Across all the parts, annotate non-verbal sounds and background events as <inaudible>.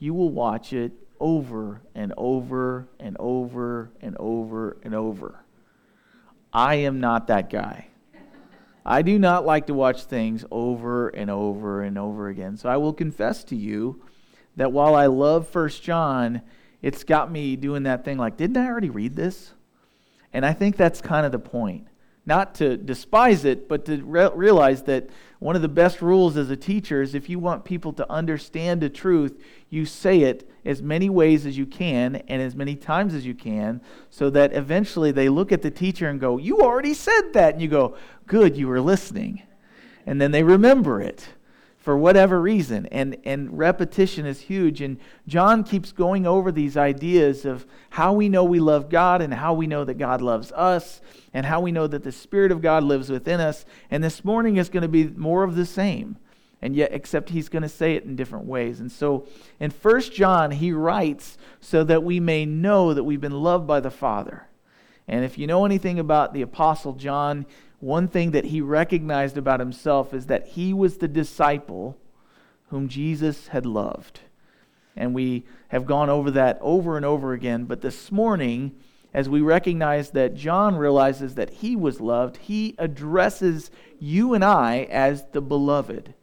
you will watch it over and over and over and over and over. I am not that guy. I do not like to watch things over and over and over again. So I will confess to you that while I love First John, it's got me doing that thing like, didn't I already read this? And I think that's kind of the point. Not to despise it, but to re- realize that one of the best rules as a teacher is if you want people to understand the truth, you say it as many ways as you can and as many times as you can so that eventually they look at the teacher and go, You already said that. And you go, Good, you were listening. And then they remember it for whatever reason. And, and repetition is huge. And John keeps going over these ideas of how we know we love God and how we know that God loves us and how we know that the Spirit of God lives within us. And this morning is going to be more of the same. And yet, except he's going to say it in different ways. And so in First John, he writes so that we may know that we've been loved by the Father. And if you know anything about the Apostle John, one thing that he recognized about himself is that he was the disciple whom Jesus had loved. And we have gone over that over and over again. But this morning, as we recognize that John realizes that he was loved, he addresses you and I as the beloved.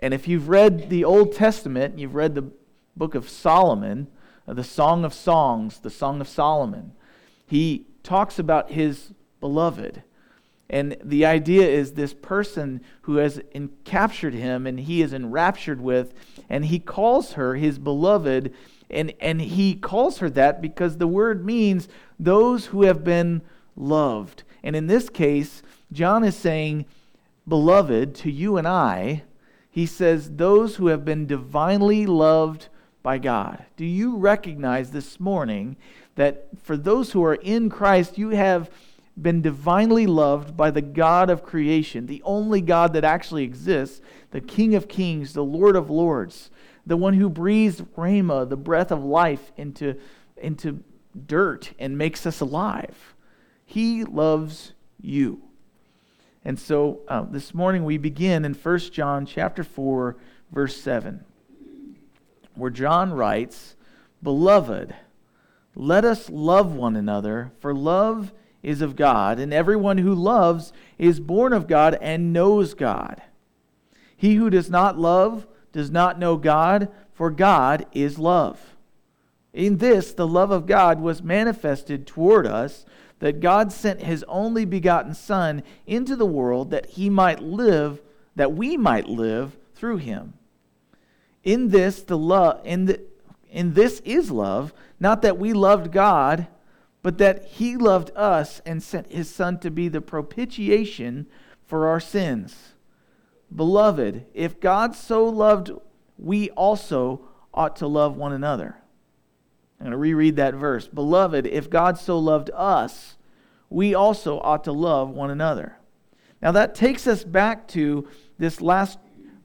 And if you've read the Old Testament, you've read the book of Solomon, uh, the Song of Songs, the Song of Solomon, he talks about his beloved. And the idea is this person who has captured him and he is enraptured with, and he calls her his beloved. And, and he calls her that because the word means those who have been loved. And in this case, John is saying, beloved, to you and I, he says, those who have been divinely loved by God. Do you recognize this morning that for those who are in Christ, you have been divinely loved by the God of creation, the only God that actually exists, the King of kings, the Lord of lords, the one who breathes Rhema, the breath of life, into, into dirt and makes us alive. He loves you. And so uh, this morning we begin in 1 John chapter 4 verse 7 where John writes, "Beloved, let us love one another, for love is of God, and everyone who loves is born of God and knows God. He who does not love does not know God, for God is love. In this, the love of God was manifested toward us, that God sent his only begotten Son into the world that he might live, that we might live through him. In this, the love, in, the, in this is love, not that we loved God but that he loved us and sent his Son to be the propitiation for our sins. Beloved, if God so loved, we also ought to love one another. I'm going to reread that verse. Beloved, if God so loved us, we also ought to love one another. Now that takes us back to this last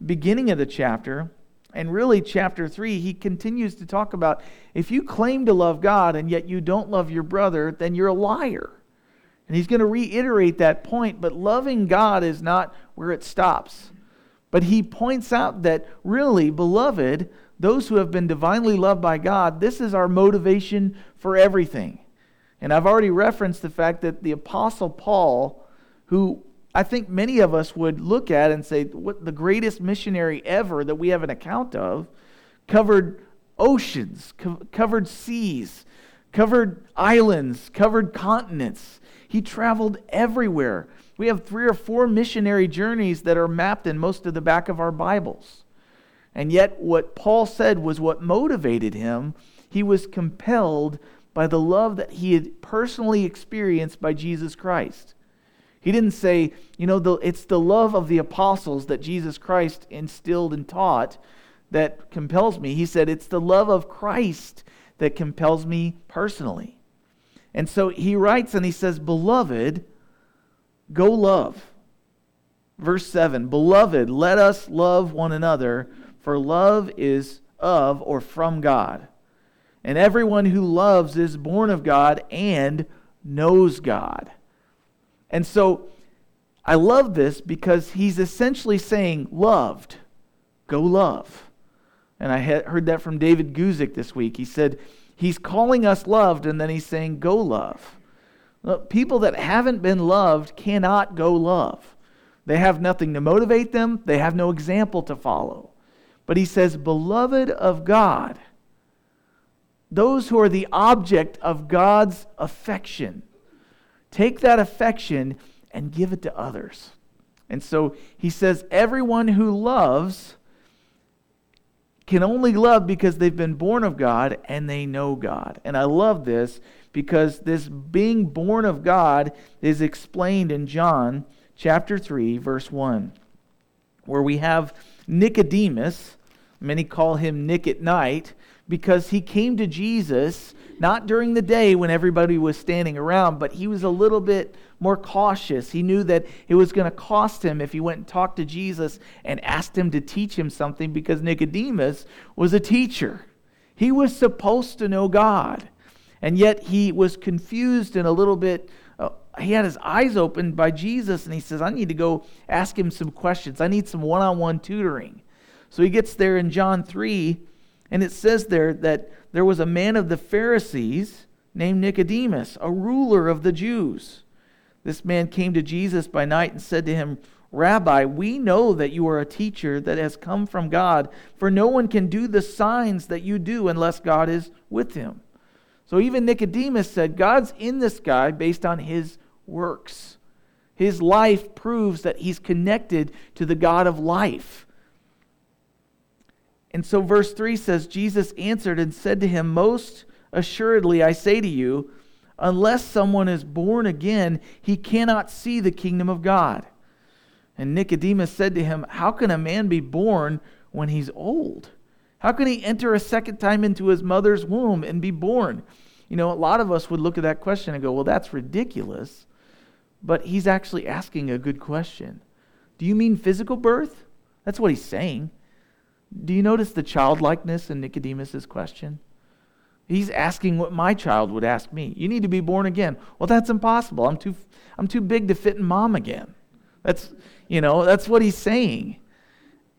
beginning of the chapter and really, chapter 3, he continues to talk about if you claim to love God and yet you don't love your brother, then you're a liar. And he's going to reiterate that point, but loving God is not where it stops. But he points out that really, beloved, those who have been divinely loved by God, this is our motivation for everything. And I've already referenced the fact that the Apostle Paul, who I think many of us would look at and say, what the greatest missionary ever that we have an account of covered oceans, co- covered seas, covered islands, covered continents. He traveled everywhere. We have three or four missionary journeys that are mapped in most of the back of our Bibles. And yet, what Paul said was what motivated him. He was compelled by the love that he had personally experienced by Jesus Christ. He didn't say, you know, the, it's the love of the apostles that Jesus Christ instilled and taught that compels me. He said, it's the love of Christ that compels me personally. And so he writes and he says, Beloved, go love. Verse 7 Beloved, let us love one another, for love is of or from God. And everyone who loves is born of God and knows God. And so I love this because he's essentially saying, loved, go love. And I heard that from David Guzik this week. He said, He's calling us loved, and then he's saying, Go love. People that haven't been loved cannot go love. They have nothing to motivate them, they have no example to follow. But he says, Beloved of God, those who are the object of God's affection, take that affection and give it to others. And so he says, Everyone who loves can only love because they've been born of God and they know God. And I love this because this being born of God is explained in John chapter 3, verse 1, where we have Nicodemus. Many call him Nick at night because he came to Jesus not during the day when everybody was standing around, but he was a little bit more cautious. He knew that it was going to cost him if he went and talked to Jesus and asked him to teach him something because Nicodemus was a teacher. He was supposed to know God. And yet he was confused and a little bit, uh, he had his eyes opened by Jesus and he says, I need to go ask him some questions. I need some one on one tutoring. So he gets there in John 3, and it says there that there was a man of the Pharisees named Nicodemus, a ruler of the Jews. This man came to Jesus by night and said to him, Rabbi, we know that you are a teacher that has come from God, for no one can do the signs that you do unless God is with him. So even Nicodemus said, God's in this guy based on his works. His life proves that he's connected to the God of life. And so verse 3 says, Jesus answered and said to him, Most assuredly I say to you, unless someone is born again, he cannot see the kingdom of God. And Nicodemus said to him, How can a man be born when he's old? How can he enter a second time into his mother's womb and be born? You know, a lot of us would look at that question and go, Well, that's ridiculous. But he's actually asking a good question. Do you mean physical birth? That's what he's saying. Do you notice the childlikeness in Nicodemus's question? He's asking what my child would ask me. You need to be born again. Well, that's impossible. I'm too, I'm too big to fit in mom again. That's, you know, that's what he's saying.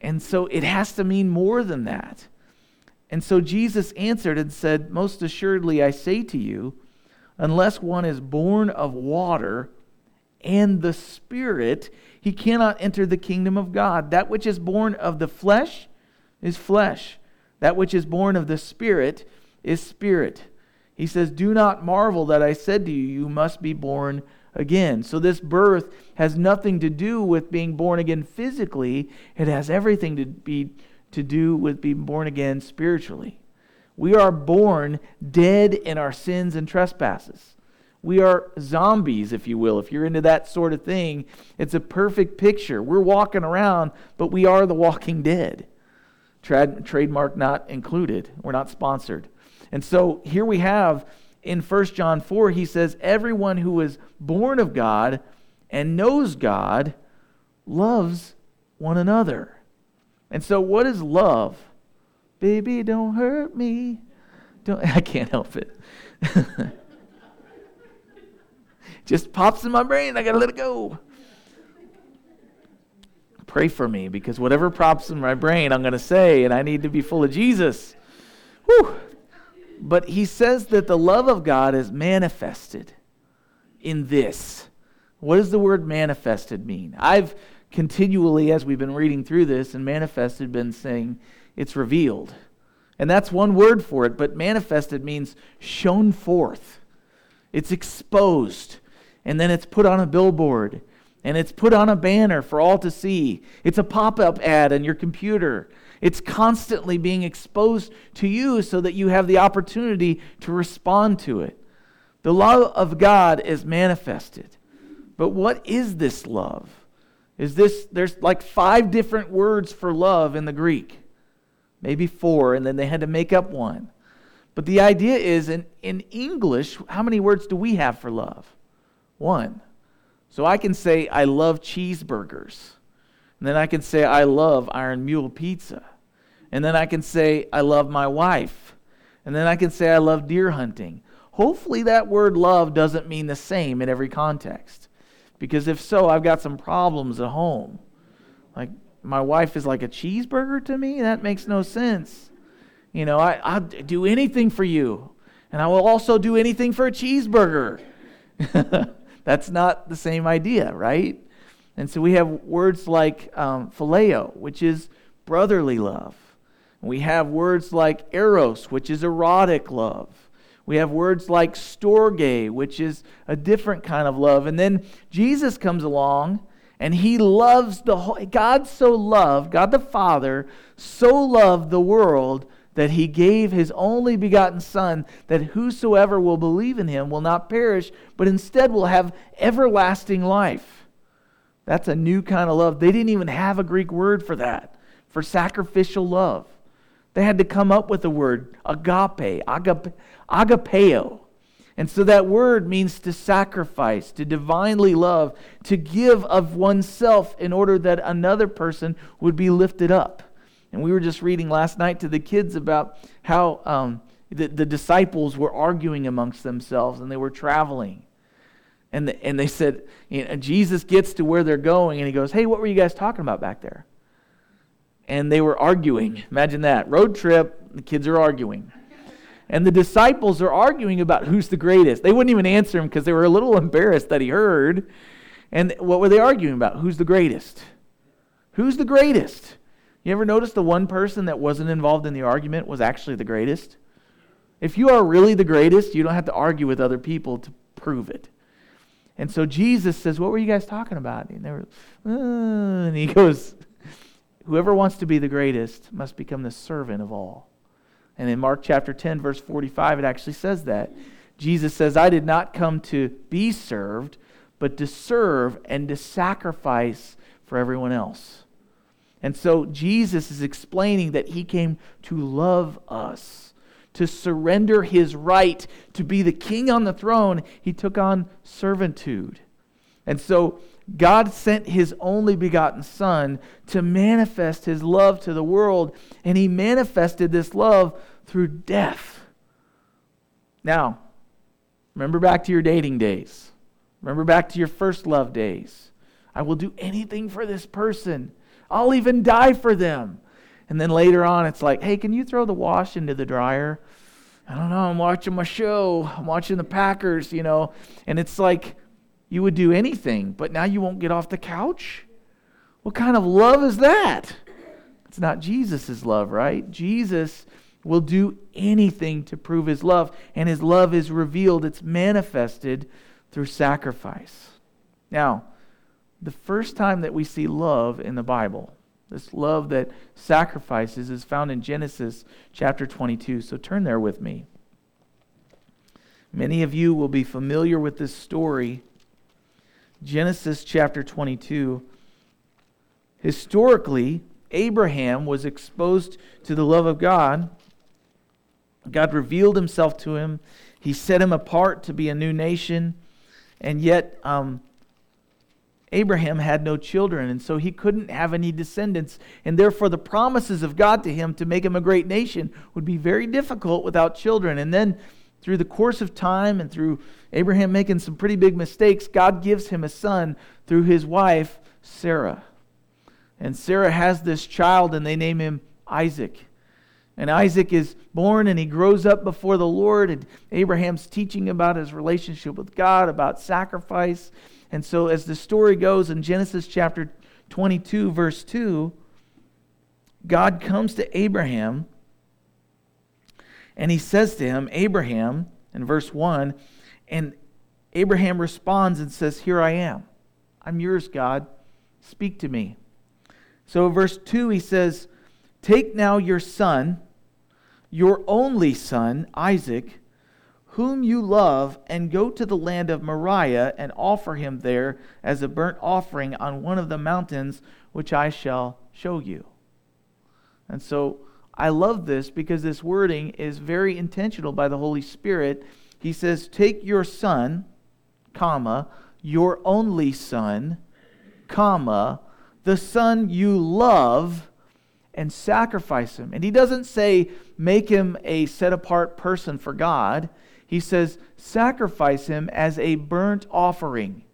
And so it has to mean more than that. And so Jesus answered and said, Most assuredly, I say to you, unless one is born of water and the Spirit, he cannot enter the kingdom of God. That which is born of the flesh is flesh, that which is born of the Spirit is spirit. He says, Do not marvel that I said to you, you must be born again. So, this birth has nothing to do with being born again physically, it has everything to, be, to do with being born again spiritually. We are born dead in our sins and trespasses. We are zombies, if you will. If you're into that sort of thing, it's a perfect picture. We're walking around, but we are the walking dead. Trad- trademark not included. We're not sponsored. And so here we have in 1 John 4, he says, Everyone who is born of God and knows God loves one another. And so, what is love? Baby, don't hurt me. Don't, <laughs> I can't help it. <laughs> Just pops in my brain. I got to let it go. Pray for me because whatever pops in my brain, I'm going to say, and I need to be full of Jesus. Whew. But he says that the love of God is manifested in this. What does the word manifested mean? I've continually, as we've been reading through this, and manifested, been saying it's revealed. And that's one word for it, but manifested means shown forth. It's exposed, and then it's put on a billboard, and it's put on a banner for all to see. It's a pop up ad on your computer. It's constantly being exposed to you so that you have the opportunity to respond to it. The love of God is manifested. But what is this love? Is this, there's like five different words for love in the Greek, maybe four, and then they had to make up one. But the idea is in, in English, how many words do we have for love? One. So I can say, I love cheeseburgers. And then I can say, I love Iron Mule Pizza. And then I can say, I love my wife. And then I can say, I love deer hunting. Hopefully, that word love doesn't mean the same in every context. Because if so, I've got some problems at home. Like, my wife is like a cheeseburger to me? That makes no sense. You know, I, I'll do anything for you. And I will also do anything for a cheeseburger. <laughs> That's not the same idea, right? And so we have words like um, phileo, which is brotherly love. We have words like eros, which is erotic love. We have words like storge, which is a different kind of love. And then Jesus comes along and he loves the whole, God so loved, God the Father so loved the world that he gave his only begotten Son, that whosoever will believe in him will not perish, but instead will have everlasting life. That's a new kind of love. They didn't even have a Greek word for that, for sacrificial love. They had to come up with a word, agape, agape agapeo. And so that word means to sacrifice, to divinely love, to give of oneself in order that another person would be lifted up. And we were just reading last night to the kids about how um, the, the disciples were arguing amongst themselves and they were traveling. And, the, and they said, you know, Jesus gets to where they're going and he goes, Hey, what were you guys talking about back there? And they were arguing. Imagine that. Road trip, the kids are arguing. And the disciples are arguing about who's the greatest. They wouldn't even answer him because they were a little embarrassed that he heard. And what were they arguing about? Who's the greatest? Who's the greatest? You ever notice the one person that wasn't involved in the argument was actually the greatest? If you are really the greatest, you don't have to argue with other people to prove it. And so Jesus says, What were you guys talking about? And, they were, uh, and he <laughs> goes, Whoever wants to be the greatest must become the servant of all. And in Mark chapter 10, verse 45, it actually says that. Jesus says, I did not come to be served, but to serve and to sacrifice for everyone else. And so Jesus is explaining that he came to love us, to surrender his right to be the king on the throne. He took on servitude. And so God sent his only begotten Son to manifest his love to the world, and he manifested this love through death. Now, remember back to your dating days. Remember back to your first love days. I will do anything for this person. I'll even die for them. And then later on, it's like, hey, can you throw the wash into the dryer? I don't know. I'm watching my show. I'm watching the Packers, you know. And it's like, you would do anything, but now you won't get off the couch? What kind of love is that? It's not Jesus' love, right? Jesus will do anything to prove his love, and his love is revealed, it's manifested through sacrifice. Now, the first time that we see love in the Bible, this love that sacrifices, is found in Genesis chapter 22. So turn there with me. Many of you will be familiar with this story Genesis chapter 22. Historically, Abraham was exposed to the love of God. God revealed himself to him. He set him apart to be a new nation. And yet, um, Abraham had no children, and so he couldn't have any descendants. And therefore, the promises of God to him to make him a great nation would be very difficult without children. And then through the course of time and through Abraham making some pretty big mistakes, God gives him a son through his wife, Sarah. And Sarah has this child, and they name him Isaac. And Isaac is born and he grows up before the Lord, and Abraham's teaching about his relationship with God, about sacrifice. And so, as the story goes in Genesis chapter 22, verse 2, God comes to Abraham and he says to him, Abraham, in verse 1, and Abraham responds and says, Here I am. I'm yours, God. Speak to me. So, verse 2, he says, Take now your son, your only son, Isaac, whom you love, and go to the land of Moriah and offer him there as a burnt offering on one of the mountains which I shall show you. And so I love this because this wording is very intentional by the Holy Spirit. He says, Take your son, comma, your only son, comma, the son you love, and sacrifice him. And he doesn't say, make him a set apart person for God. He says, sacrifice him as a burnt offering.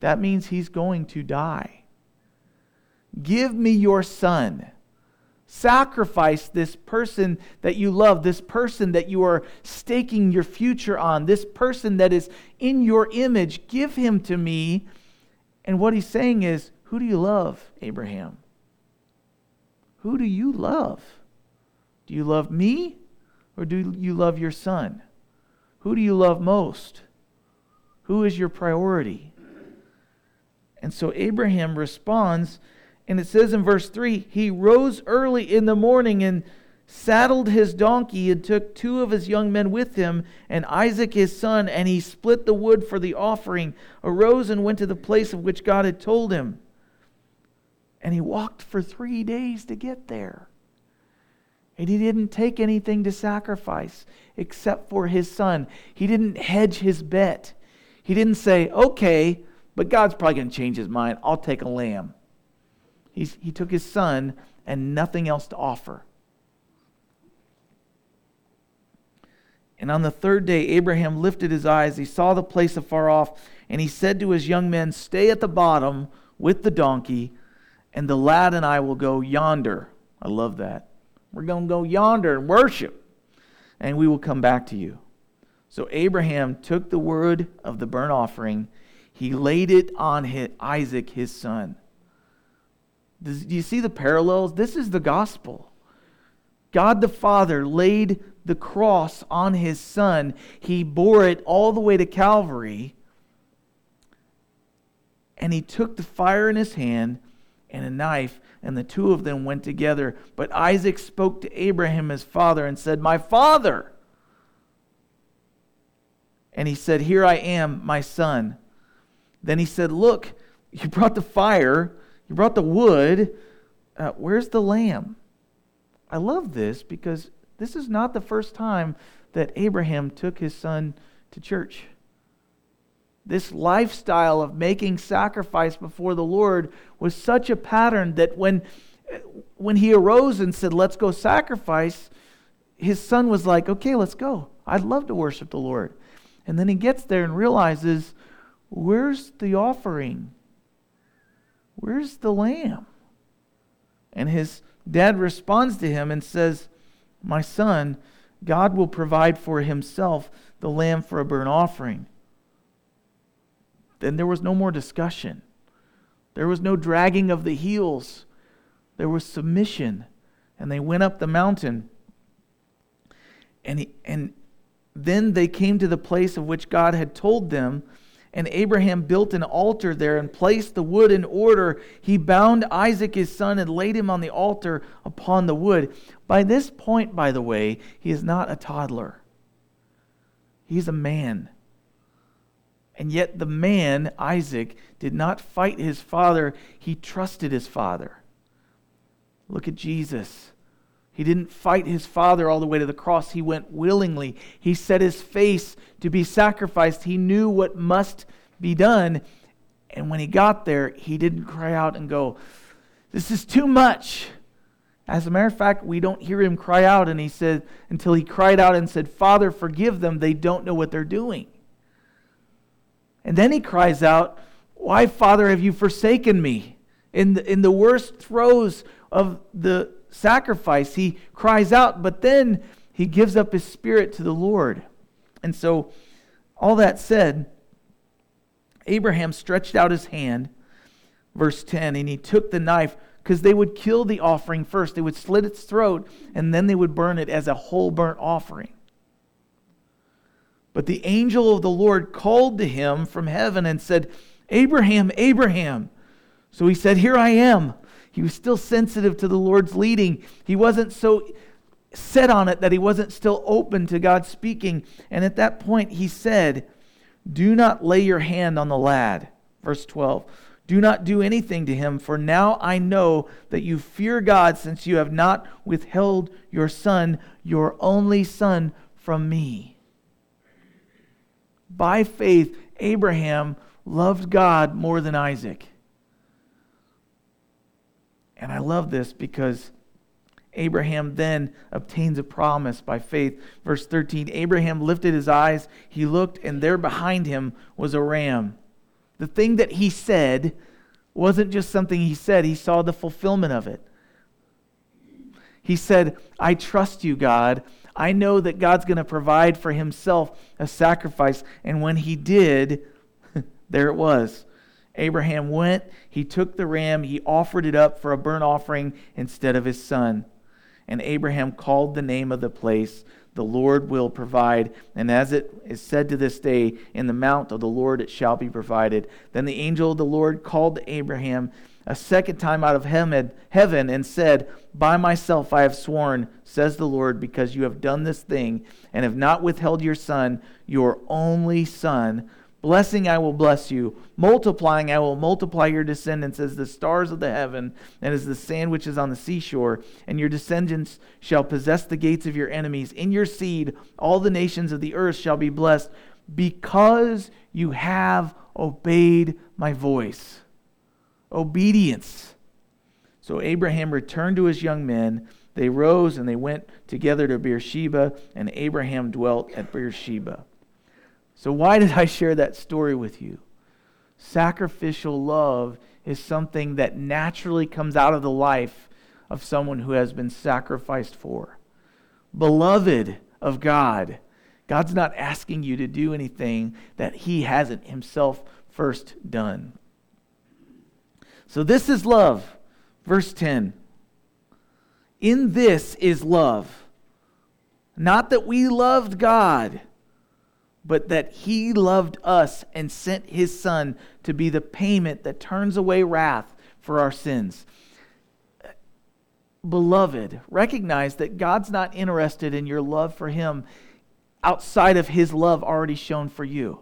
That means he's going to die. Give me your son Sacrifice this person that you love, this person that you are staking your future on, this person that is in your image. Give him to me. And what he's saying is, Who do you love, Abraham? Who do you love? Do you love me or do you love your son? Who do you love most? Who is your priority? And so Abraham responds and it says in verse 3 He rose early in the morning and saddled his donkey and took two of his young men with him and Isaac his son, and he split the wood for the offering, arose and went to the place of which God had told him. And he walked for three days to get there. And he didn't take anything to sacrifice except for his son. He didn't hedge his bet. He didn't say, okay, but God's probably going to change his mind. I'll take a lamb. He's, he took his son and nothing else to offer. And on the third day, Abraham lifted his eyes. He saw the place afar off, and he said to his young men, Stay at the bottom with the donkey, and the lad and I will go yonder. I love that. We're going to go yonder and worship, and we will come back to you. So Abraham took the wood of the burnt offering, he laid it on his, Isaac, his son. Do you see the parallels? This is the gospel. God the Father laid the cross on his son. He bore it all the way to Calvary. And he took the fire in his hand and a knife, and the two of them went together. But Isaac spoke to Abraham, his father, and said, My father! And he said, Here I am, my son. Then he said, Look, you brought the fire you brought the wood. Uh, where's the lamb? I love this because this is not the first time that Abraham took his son to church. This lifestyle of making sacrifice before the Lord was such a pattern that when, when he arose and said, Let's go sacrifice, his son was like, Okay, let's go. I'd love to worship the Lord. And then he gets there and realizes, Where's the offering? Where's the lamb? And his dad responds to him and says, My son, God will provide for himself the lamb for a burnt offering. Then there was no more discussion. There was no dragging of the heels. There was submission. And they went up the mountain. And, he, and then they came to the place of which God had told them and Abraham built an altar there and placed the wood in order. He bound Isaac his son and laid him on the altar upon the wood. By this point, by the way, he is not a toddler, he's a man. And yet, the man, Isaac, did not fight his father, he trusted his father. Look at Jesus. He didn't fight his father all the way to the cross. He went willingly. He set his face to be sacrificed. He knew what must be done. And when he got there, he didn't cry out and go, This is too much. As a matter of fact, we don't hear him cry out. And he said, until he cried out and said, Father, forgive them. They don't know what they're doing. And then he cries out, Why, Father, have you forsaken me? In the, in the worst throes of the sacrifice. He cries out, but then he gives up his spirit to the Lord. And so, all that said, Abraham stretched out his hand, verse 10, and he took the knife because they would kill the offering first. They would slit its throat, and then they would burn it as a whole burnt offering. But the angel of the Lord called to him from heaven and said, Abraham, Abraham. So he said, Here I am. He was still sensitive to the Lord's leading. He wasn't so set on it that he wasn't still open to God speaking. And at that point, he said, Do not lay your hand on the lad. Verse 12. Do not do anything to him, for now I know that you fear God, since you have not withheld your son, your only son, from me. By faith, Abraham loved God more than Isaac. And I love this because Abraham then obtains a promise by faith. Verse 13 Abraham lifted his eyes, he looked, and there behind him was a ram. The thing that he said wasn't just something he said, he saw the fulfillment of it. He said, I trust you, God. I know that God's going to provide for himself a sacrifice. And when he did, <laughs> there it was. Abraham went, he took the ram, he offered it up for a burnt offering instead of his son. And Abraham called the name of the place, The Lord will provide. And as it is said to this day, In the mount of the Lord it shall be provided. Then the angel of the Lord called to Abraham a second time out of heaven and said, By myself I have sworn, says the Lord, because you have done this thing and have not withheld your son, your only son. Blessing I will bless you. Multiplying I will multiply your descendants as the stars of the heaven and as the sand which is on the seashore. And your descendants shall possess the gates of your enemies. In your seed all the nations of the earth shall be blessed because you have obeyed my voice obedience. So Abraham returned to his young men. They rose and they went together to Beersheba, and Abraham dwelt at Beersheba. So, why did I share that story with you? Sacrificial love is something that naturally comes out of the life of someone who has been sacrificed for. Beloved of God, God's not asking you to do anything that He hasn't Himself first done. So this is love. Verse 10. In this is love. Not that we loved God, but that He loved us and sent His Son to be the payment that turns away wrath for our sins. Beloved, recognize that God's not interested in your love for Him outside of His love already shown for you.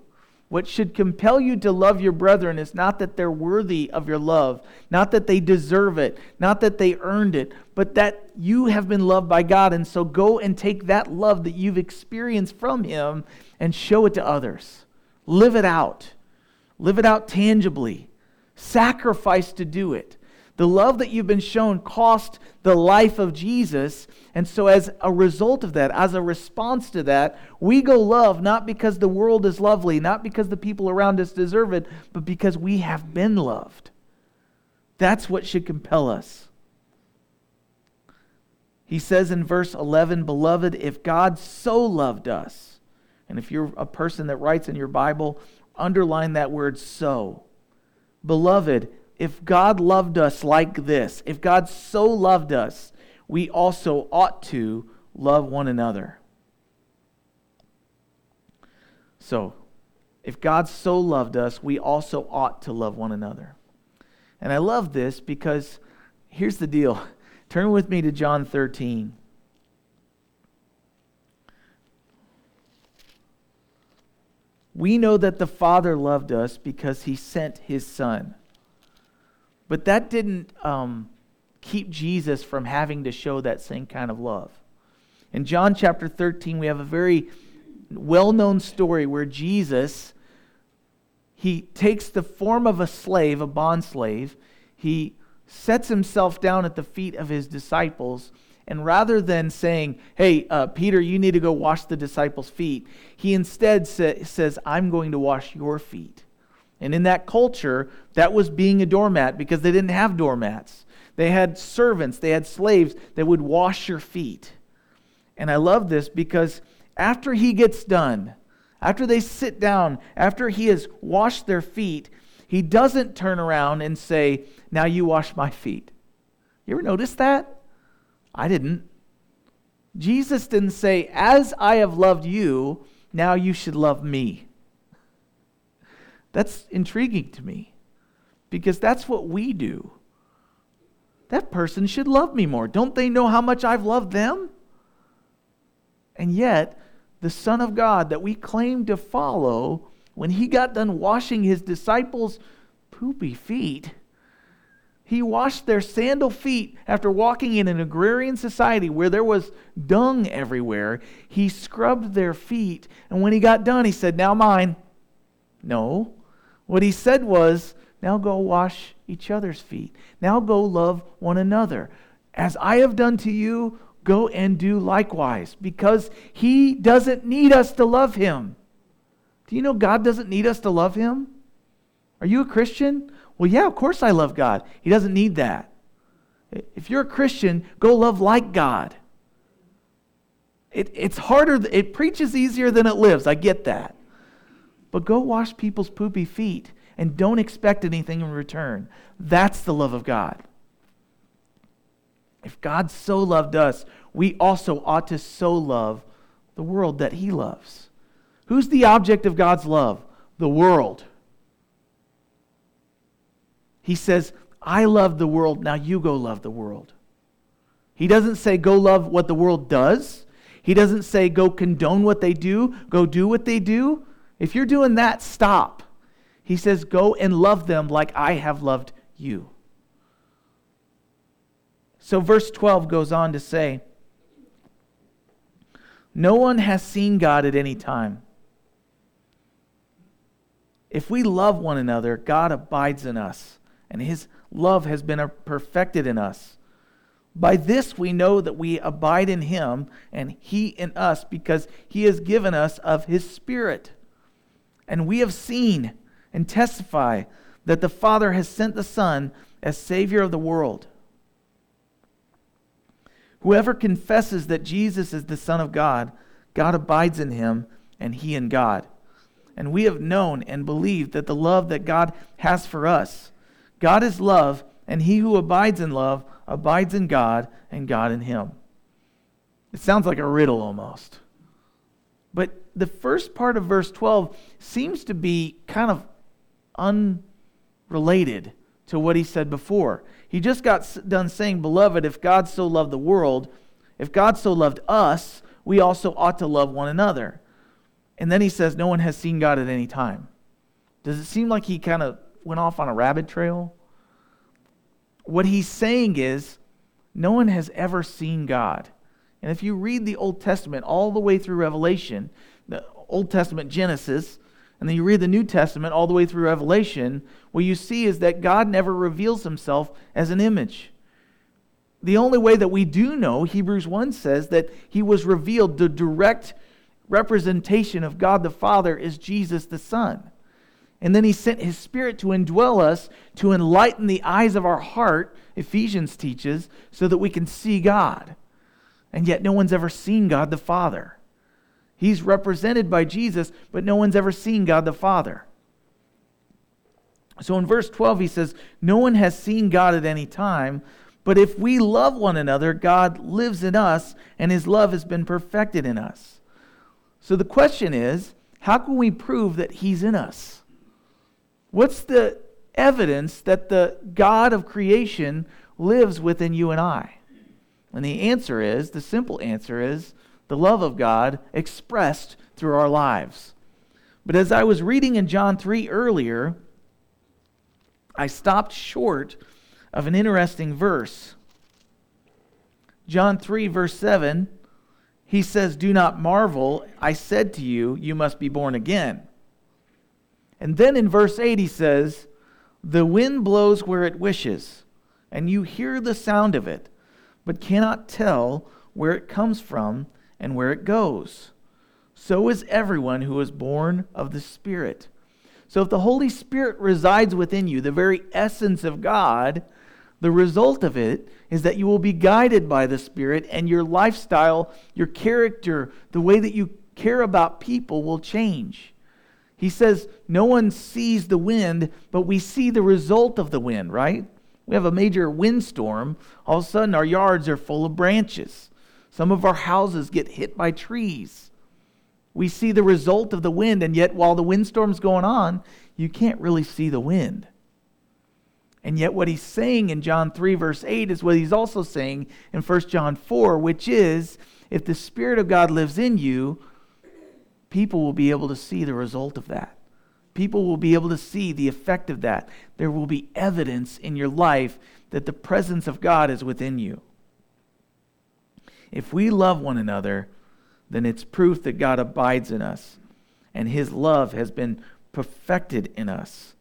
What should compel you to love your brethren is not that they're worthy of your love, not that they deserve it, not that they earned it, but that you have been loved by God. And so go and take that love that you've experienced from Him and show it to others. Live it out. Live it out tangibly. Sacrifice to do it. The love that you've been shown cost the life of Jesus. And so, as a result of that, as a response to that, we go love not because the world is lovely, not because the people around us deserve it, but because we have been loved. That's what should compel us. He says in verse 11, Beloved, if God so loved us, and if you're a person that writes in your Bible, underline that word so. Beloved, if God loved us like this, if God so loved us, we also ought to love one another. So, if God so loved us, we also ought to love one another. And I love this because here's the deal. <laughs> Turn with me to John 13. We know that the Father loved us because he sent his Son. But that didn't um, keep Jesus from having to show that same kind of love. In John chapter 13, we have a very well known story where Jesus he takes the form of a slave, a bond slave. He sets himself down at the feet of his disciples. And rather than saying, Hey, uh, Peter, you need to go wash the disciples' feet, he instead sa- says, I'm going to wash your feet. And in that culture, that was being a doormat because they didn't have doormats. They had servants, they had slaves that would wash your feet. And I love this because after he gets done, after they sit down, after he has washed their feet, he doesn't turn around and say, Now you wash my feet. You ever notice that? I didn't. Jesus didn't say, As I have loved you, now you should love me. That's intriguing to me because that's what we do. That person should love me more. Don't they know how much I've loved them? And yet, the Son of God that we claim to follow, when he got done washing his disciples' poopy feet, he washed their sandal feet after walking in an agrarian society where there was dung everywhere. He scrubbed their feet, and when he got done, he said, Now mine. No, what he said was, now go wash each other's feet. Now go love one another. As I have done to you, go and do likewise, because he doesn't need us to love him. Do you know God doesn't need us to love him? Are you a Christian? Well, yeah, of course I love God. He doesn't need that. If you're a Christian, go love like God. It, it's harder, it preaches easier than it lives. I get that. But go wash people's poopy feet and don't expect anything in return. That's the love of God. If God so loved us, we also ought to so love the world that He loves. Who's the object of God's love? The world. He says, I love the world, now you go love the world. He doesn't say go love what the world does. He doesn't say go condone what they do, go do what they do. If you're doing that, stop. He says go and love them like I have loved you. So, verse 12 goes on to say, No one has seen God at any time. If we love one another, God abides in us, and his love has been perfected in us. By this we know that we abide in him and he in us because he has given us of his Spirit. And we have seen and testify that the Father has sent the Son as Savior of the world. Whoever confesses that Jesus is the Son of God, God abides in him and he in God. And we have known and believed that the love that God has for us. God is love, and he who abides in love abides in God, and God in him. It sounds like a riddle almost. But the first part of verse 12 seems to be kind of unrelated to what he said before. He just got done saying, Beloved, if God so loved the world, if God so loved us, we also ought to love one another. And then he says, No one has seen God at any time. Does it seem like he kind of went off on a rabbit trail? What he's saying is, no one has ever seen God. And if you read the Old Testament all the way through Revelation, the Old Testament Genesis, and then you read the New Testament all the way through Revelation, what you see is that God never reveals himself as an image. The only way that we do know, Hebrews 1 says, that he was revealed, the direct representation of God the Father is Jesus the Son. And then he sent his spirit to indwell us, to enlighten the eyes of our heart, Ephesians teaches, so that we can see God. And yet no one's ever seen God the Father. He's represented by Jesus, but no one's ever seen God the Father. So in verse 12, he says, No one has seen God at any time, but if we love one another, God lives in us, and his love has been perfected in us. So the question is, how can we prove that he's in us? What's the evidence that the God of creation lives within you and I? And the answer is the simple answer is the love of God expressed through our lives. But as I was reading in John 3 earlier, I stopped short of an interesting verse. John 3, verse 7, he says, Do not marvel, I said to you, you must be born again. And then in verse 8, he says, The wind blows where it wishes, and you hear the sound of it, but cannot tell where it comes from and where it goes. So is everyone who is born of the Spirit. So if the Holy Spirit resides within you, the very essence of God, the result of it is that you will be guided by the Spirit, and your lifestyle, your character, the way that you care about people will change. He says, No one sees the wind, but we see the result of the wind, right? We have a major windstorm. All of a sudden, our yards are full of branches. Some of our houses get hit by trees. We see the result of the wind, and yet, while the windstorm's going on, you can't really see the wind. And yet, what he's saying in John 3, verse 8, is what he's also saying in 1 John 4, which is if the Spirit of God lives in you, people will be able to see the result of that. People will be able to see the effect of that. There will be evidence in your life that the presence of God is within you. If we love one another, then it's proof that God abides in us and his love has been perfected in us.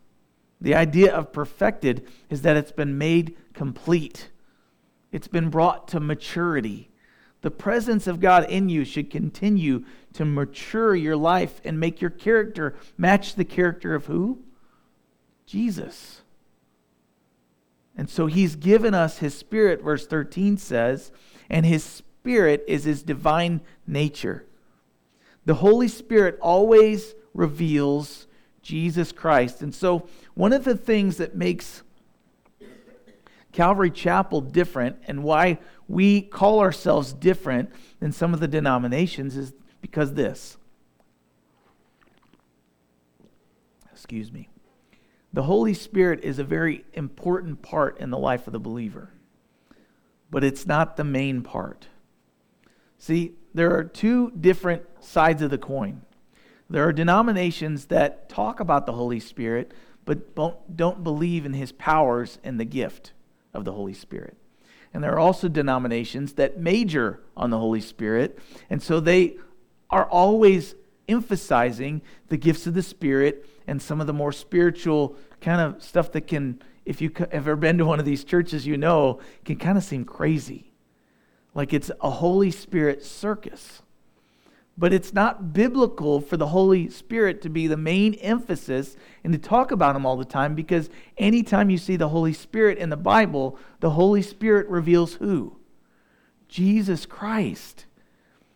The idea of perfected is that it's been made complete, it's been brought to maturity. The presence of God in you should continue to mature your life and make your character match the character of who? Jesus. And so he's given us his spirit, verse 13 says, and his spirit is his divine nature. The Holy Spirit always reveals Jesus Christ. And so, one of the things that makes Calvary Chapel different and why we call ourselves different than some of the denominations is because this. Excuse me. The Holy Spirit is a very important part in the life of the believer, but it's not the main part. See, there are two different sides of the coin. There are denominations that talk about the Holy Spirit, but don't believe in his powers and the gift of the Holy Spirit. And there are also denominations that major on the Holy Spirit, and so they are always emphasizing the gifts of the Spirit and some of the more spiritual kind of stuff that can, if you've ever been to one of these churches, you know, can kind of seem crazy like it's a Holy Spirit circus. But it's not biblical for the Holy Spirit to be the main emphasis and to talk about Him all the time because anytime you see the Holy Spirit in the Bible, the Holy Spirit reveals who? Jesus Christ.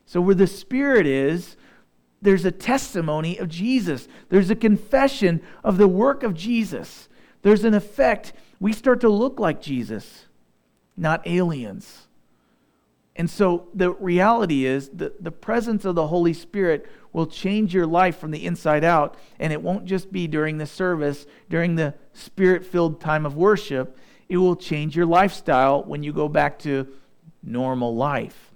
So where the Spirit is, there's a testimony of Jesus, there's a confession of the work of Jesus. There's an effect. We start to look like Jesus, not aliens. And so the reality is that the presence of the Holy Spirit will change your life from the inside out. And it won't just be during the service, during the spirit filled time of worship. It will change your lifestyle when you go back to normal life.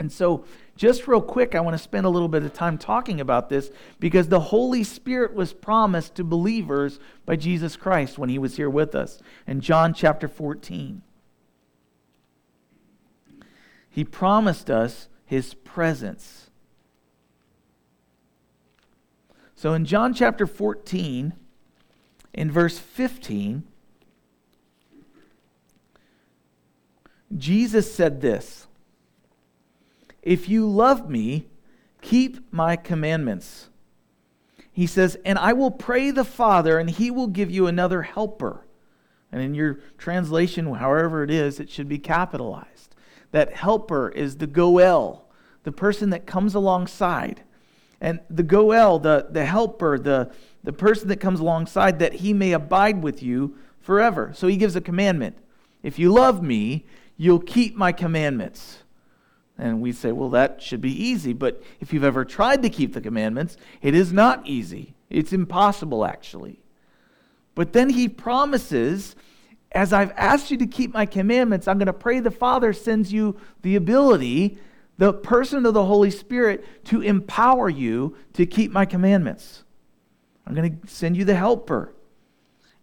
And so, just real quick, I want to spend a little bit of time talking about this because the Holy Spirit was promised to believers by Jesus Christ when he was here with us in John chapter 14. He promised us his presence. So in John chapter 14, in verse 15, Jesus said this If you love me, keep my commandments. He says, And I will pray the Father, and he will give you another helper. And in your translation, however it is, it should be capitalized that helper is the goel, the person that comes alongside. And the goel, the, the helper, the, the person that comes alongside, that he may abide with you forever. So he gives a commandment. If you love me, you'll keep my commandments. And we say, well, that should be easy. But if you've ever tried to keep the commandments, it is not easy. It's impossible, actually. But then he promises as I've asked you to keep my commandments, I'm going to pray the Father sends you the ability, the person of the Holy Spirit, to empower you to keep my commandments. I'm going to send you the helper,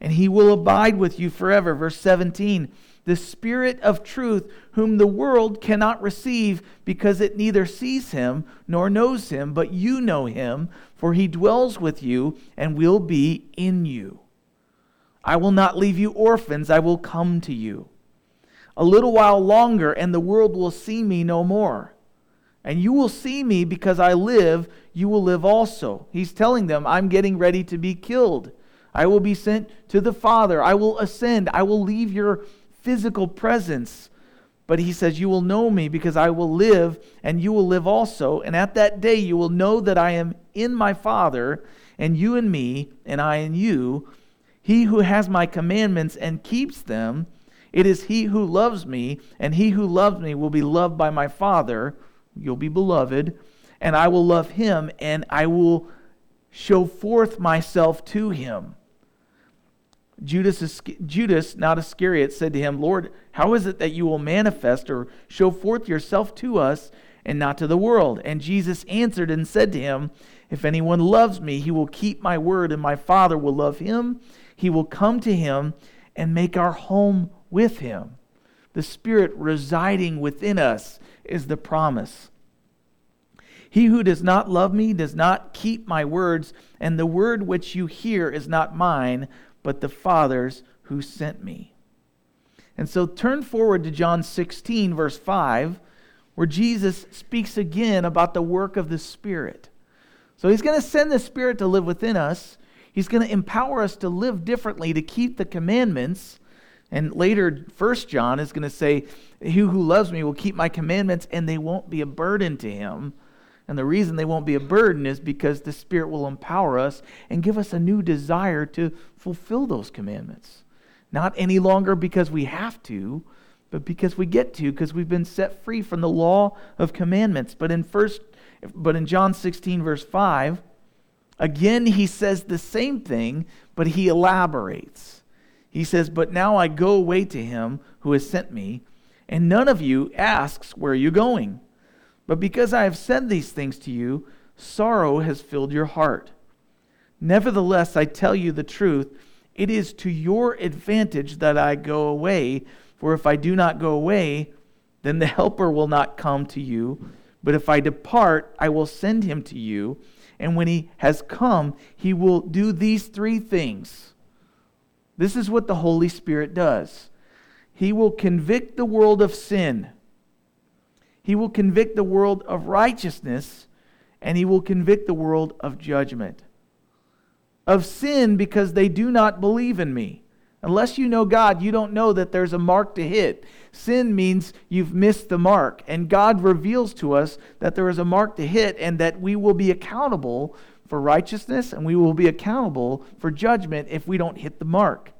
and he will abide with you forever. Verse 17 The Spirit of truth, whom the world cannot receive because it neither sees him nor knows him, but you know him, for he dwells with you and will be in you. I will not leave you orphans, I will come to you. A little while longer, and the world will see me no more. And you will see me because I live, you will live also. He's telling them, I'm getting ready to be killed. I will be sent to the Father. I will ascend. I will leave your physical presence. But he says, You will know me because I will live, and you will live also. And at that day you will know that I am in my Father, and you in me, and I in you he who has my commandments and keeps them, it is he who loves me, and he who loves me will be loved by my Father. You'll be beloved, and I will love him, and I will show forth myself to him. Judas, Judas, not Iscariot, said to him, Lord, how is it that you will manifest or show forth yourself to us and not to the world? And Jesus answered and said to him, If anyone loves me, he will keep my word, and my Father will love him he will come to him and make our home with him. The Spirit residing within us is the promise. He who does not love me does not keep my words, and the word which you hear is not mine, but the Father's who sent me. And so turn forward to John 16, verse 5, where Jesus speaks again about the work of the Spirit. So he's going to send the Spirit to live within us. He's going to empower us to live differently, to keep the commandments. And later, First John is going to say, He who loves me will keep my commandments, and they won't be a burden to him. And the reason they won't be a burden is because the Spirit will empower us and give us a new desire to fulfill those commandments. Not any longer because we have to, but because we get to, because we've been set free from the law of commandments. But in first but in John 16, verse 5, again he says the same thing, but he elaborates. He says, But now I go away to him who has sent me, and none of you asks, Where are you going? But because I have said these things to you, sorrow has filled your heart. Nevertheless, I tell you the truth, it is to your advantage that I go away, for if I do not go away, then the Helper will not come to you. But if I depart, I will send him to you. And when he has come, he will do these three things. This is what the Holy Spirit does He will convict the world of sin, He will convict the world of righteousness, and He will convict the world of judgment. Of sin because they do not believe in me. Unless you know God, you don't know that there's a mark to hit. Sin means you've missed the mark. And God reveals to us that there is a mark to hit and that we will be accountable for righteousness and we will be accountable for judgment if we don't hit the mark.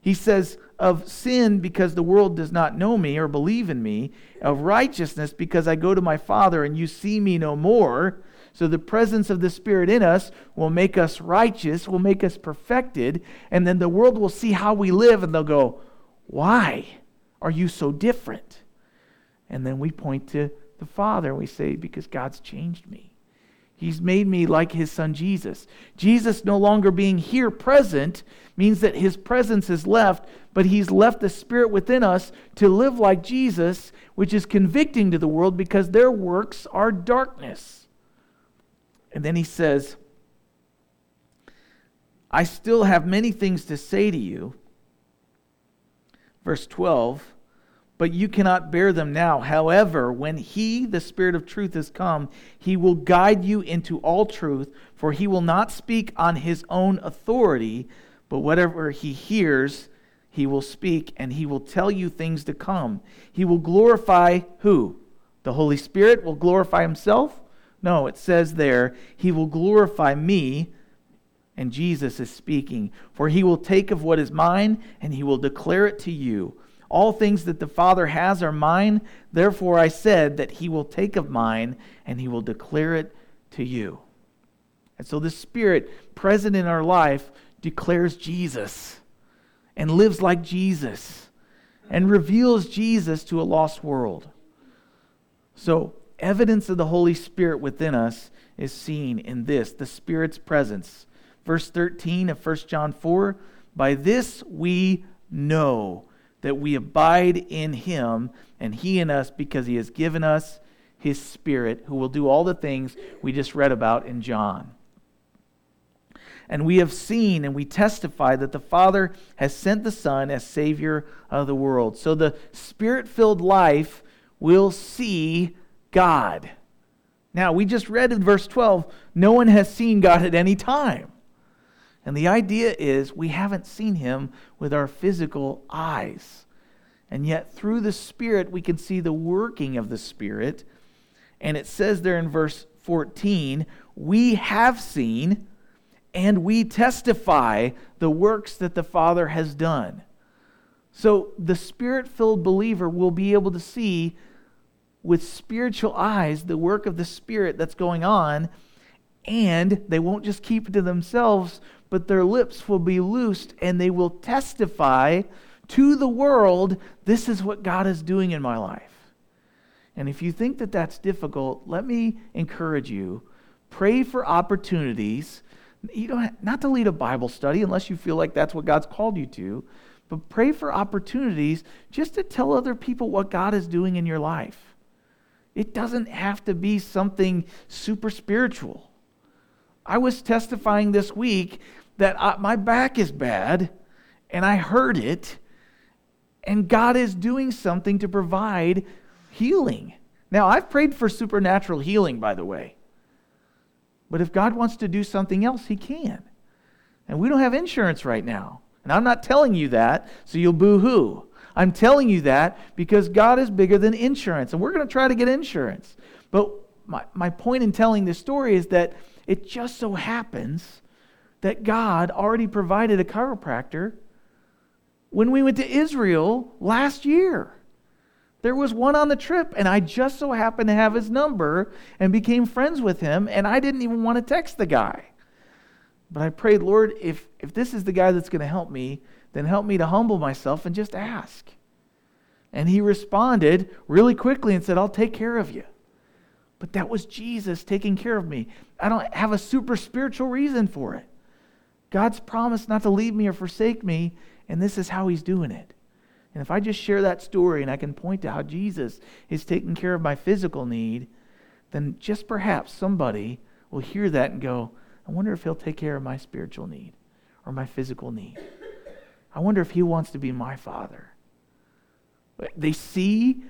He says, of sin because the world does not know me or believe in me, of righteousness because I go to my Father and you see me no more, so the presence of the Spirit in us will make us righteous, will make us perfected, and then the world will see how we live and they'll go, Why are you so different? And then we point to the Father and we say, Because God's changed me. He's made me like his son Jesus. Jesus no longer being here present means that his presence is left, but he's left the Spirit within us to live like Jesus, which is convicting to the world because their works are darkness. And then he says, I still have many things to say to you. Verse 12, but you cannot bear them now. However, when he, the Spirit of truth, has come, he will guide you into all truth, for he will not speak on his own authority, but whatever he hears, he will speak, and he will tell you things to come. He will glorify who? The Holy Spirit will glorify himself? No, it says there, He will glorify me. And Jesus is speaking. For he will take of what is mine and he will declare it to you. All things that the Father has are mine. Therefore I said that he will take of mine and he will declare it to you. And so the Spirit present in our life declares Jesus and lives like Jesus and reveals Jesus to a lost world. So evidence of the Holy Spirit within us is seen in this the Spirit's presence. Verse 13 of 1 John 4 By this we know that we abide in him and he in us because he has given us his Spirit, who will do all the things we just read about in John. And we have seen and we testify that the Father has sent the Son as Savior of the world. So the Spirit filled life will see God. Now, we just read in verse 12, no one has seen God at any time. And the idea is we haven't seen him with our physical eyes. And yet, through the Spirit, we can see the working of the Spirit. And it says there in verse 14, we have seen and we testify the works that the Father has done. So the Spirit filled believer will be able to see with spiritual eyes the work of the Spirit that's going on, and they won't just keep it to themselves, but their lips will be loosed and they will testify to the world this is what God is doing in my life. And if you think that that's difficult, let me encourage you pray for opportunities. You don't not to lead a Bible study unless you feel like that's what God's called you to, but pray for opportunities just to tell other people what God is doing in your life. It doesn't have to be something super spiritual. I was testifying this week that I, my back is bad and I heard it, and God is doing something to provide healing. Now, I've prayed for supernatural healing, by the way. But if God wants to do something else, He can. And we don't have insurance right now. And I'm not telling you that so you'll boo hoo. I'm telling you that because God is bigger than insurance, and we're going to try to get insurance. But my, my point in telling this story is that it just so happens that God already provided a chiropractor when we went to Israel last year. There was one on the trip, and I just so happened to have his number and became friends with him, and I didn't even want to text the guy. But I prayed, Lord, if, if this is the guy that's going to help me, then help me to humble myself and just ask. And he responded really quickly and said, I'll take care of you. But that was Jesus taking care of me. I don't have a super spiritual reason for it. God's promised not to leave me or forsake me, and this is how he's doing it. And if I just share that story and I can point to how Jesus is taking care of my physical need, then just perhaps somebody will hear that and go, I wonder if he'll take care of my spiritual need or my physical need. I wonder if he wants to be my father. They see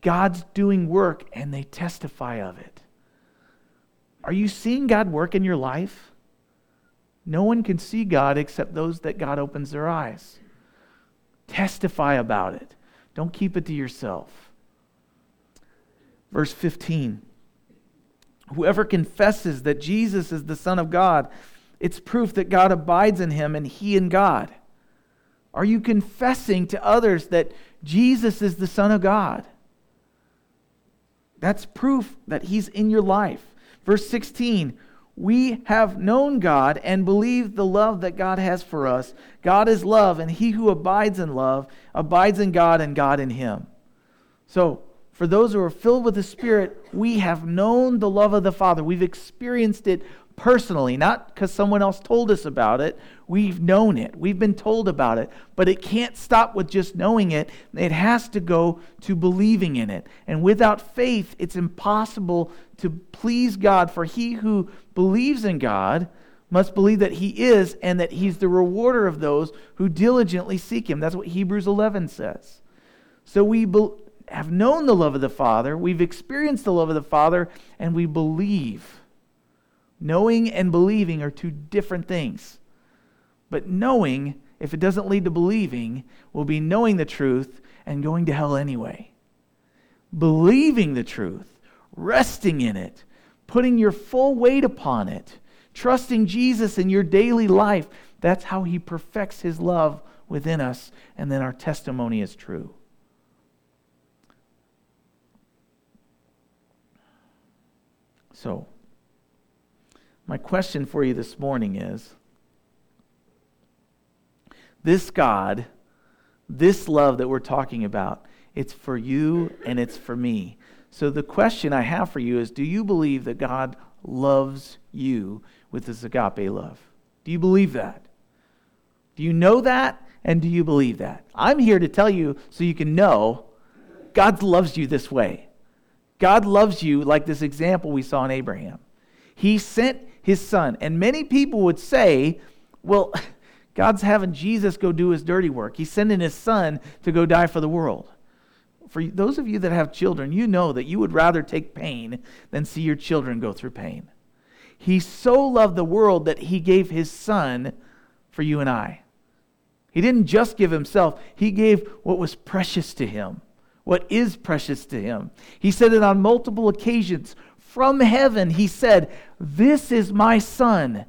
God's doing work and they testify of it. Are you seeing God work in your life? No one can see God except those that God opens their eyes. Testify about it. Don't keep it to yourself. Verse 15 Whoever confesses that Jesus is the Son of God, it's proof that God abides in him and he in God. Are you confessing to others that Jesus is the Son of God? That's proof that he's in your life. Verse 16 we have known God and believed the love that God has for us. God is love, and he who abides in love abides in God and God in him. So, for those who are filled with the Spirit, we have known the love of the Father. We've experienced it personally, not because someone else told us about it. We've known it, we've been told about it, but it can't stop with just knowing it. It has to go to believing in it. And without faith, it's impossible to please God, for he who believes in God must believe that he is and that he's the rewarder of those who diligently seek him. That's what Hebrews 11 says. So we be- have known the love of the Father, we've experienced the love of the Father, and we believe. Knowing and believing are two different things. But knowing, if it doesn't lead to believing, will be knowing the truth and going to hell anyway. Believing the truth, resting in it, putting your full weight upon it, trusting Jesus in your daily life, that's how he perfects his love within us, and then our testimony is true. So, my question for you this morning is this God, this love that we're talking about, it's for you and it's for me. So the question I have for you is do you believe that God loves you with his agape love? Do you believe that? Do you know that? And do you believe that? I'm here to tell you so you can know God loves you this way. God loves you like this example we saw in Abraham. He sent his son. And many people would say, well, <laughs> God's having Jesus go do his dirty work. He's sending his son to go die for the world. For those of you that have children, you know that you would rather take pain than see your children go through pain. He so loved the world that he gave his son for you and I. He didn't just give himself, he gave what was precious to him, what is precious to him. He said it on multiple occasions from heaven, he said, This is my son.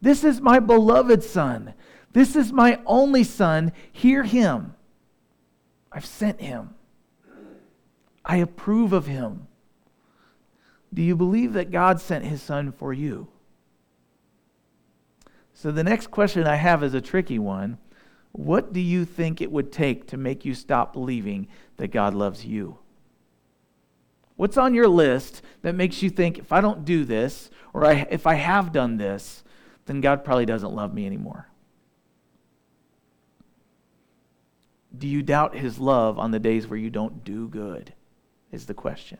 This is my beloved son. This is my only son. Hear him. I've sent him. I approve of him. Do you believe that God sent his son for you? So the next question I have is a tricky one. What do you think it would take to make you stop believing that God loves you? What's on your list that makes you think if I don't do this, or I, if I have done this, then God probably doesn't love me anymore? Do you doubt his love on the days where you don't do good? Is the question.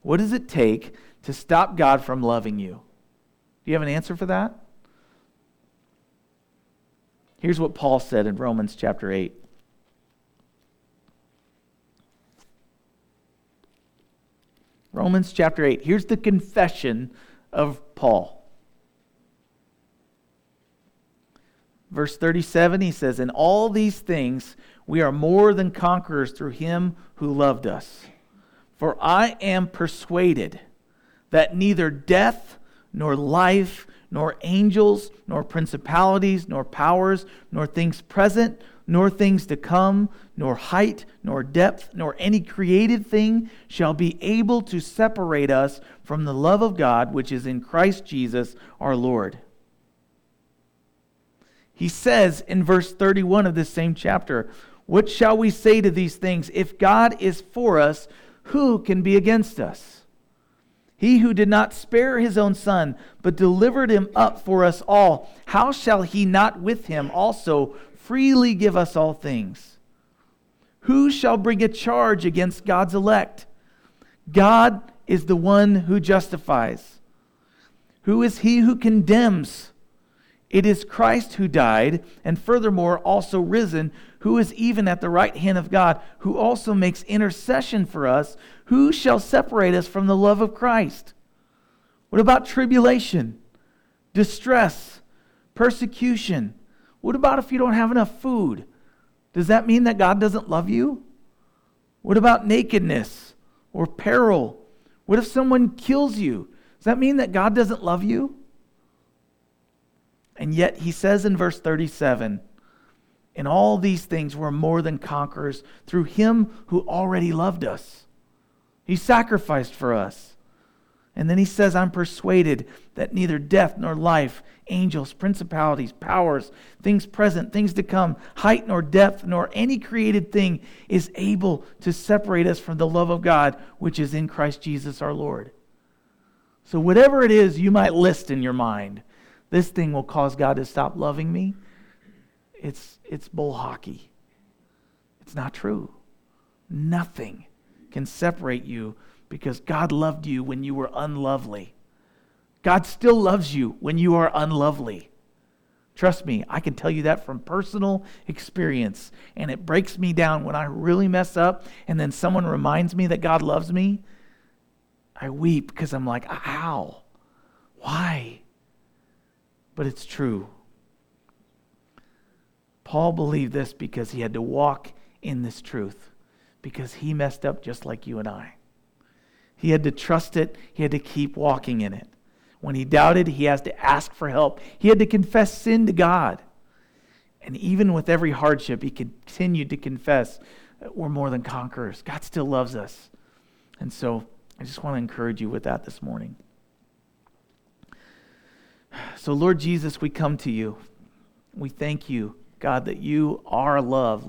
What does it take to stop God from loving you? Do you have an answer for that? Here's what Paul said in Romans chapter 8. Romans chapter 8. Here's the confession of Paul. Verse 37, he says, In all these things we are more than conquerors through him who loved us. For I am persuaded that neither death, nor life, nor angels, nor principalities, nor powers, nor things present, nor things to come, nor height, nor depth, nor any created thing shall be able to separate us from the love of God which is in Christ Jesus our Lord. He says in verse 31 of this same chapter, What shall we say to these things? If God is for us, who can be against us? He who did not spare his own son, but delivered him up for us all, how shall he not with him also freely give us all things? Who shall bring a charge against God's elect? God is the one who justifies. Who is he who condemns? It is Christ who died, and furthermore also risen, who is even at the right hand of God, who also makes intercession for us. Who shall separate us from the love of Christ? What about tribulation, distress, persecution? What about if you don't have enough food? Does that mean that God doesn't love you? What about nakedness or peril? What if someone kills you? Does that mean that God doesn't love you? And yet he says in verse 37 In all these things we're more than conquerors through him who already loved us. He sacrificed for us. And then he says, I'm persuaded that neither death nor life, angels, principalities, powers, things present, things to come, height nor depth, nor any created thing is able to separate us from the love of God which is in Christ Jesus our Lord. So, whatever it is you might list in your mind, this thing will cause God to stop loving me. It's, it's bull hockey. It's not true. Nothing can separate you because God loved you when you were unlovely. God still loves you when you are unlovely. Trust me, I can tell you that from personal experience. And it breaks me down when I really mess up and then someone reminds me that God loves me. I weep because I'm like, how? Why? but it's true. Paul believed this because he had to walk in this truth, because he messed up just like you and I. He had to trust it, he had to keep walking in it. When he doubted, he has to ask for help. He had to confess sin to God. And even with every hardship, he continued to confess we're more than conquerors. God still loves us. And so I just want to encourage you with that this morning. So, Lord Jesus, we come to you. We thank you, God, that you are love. love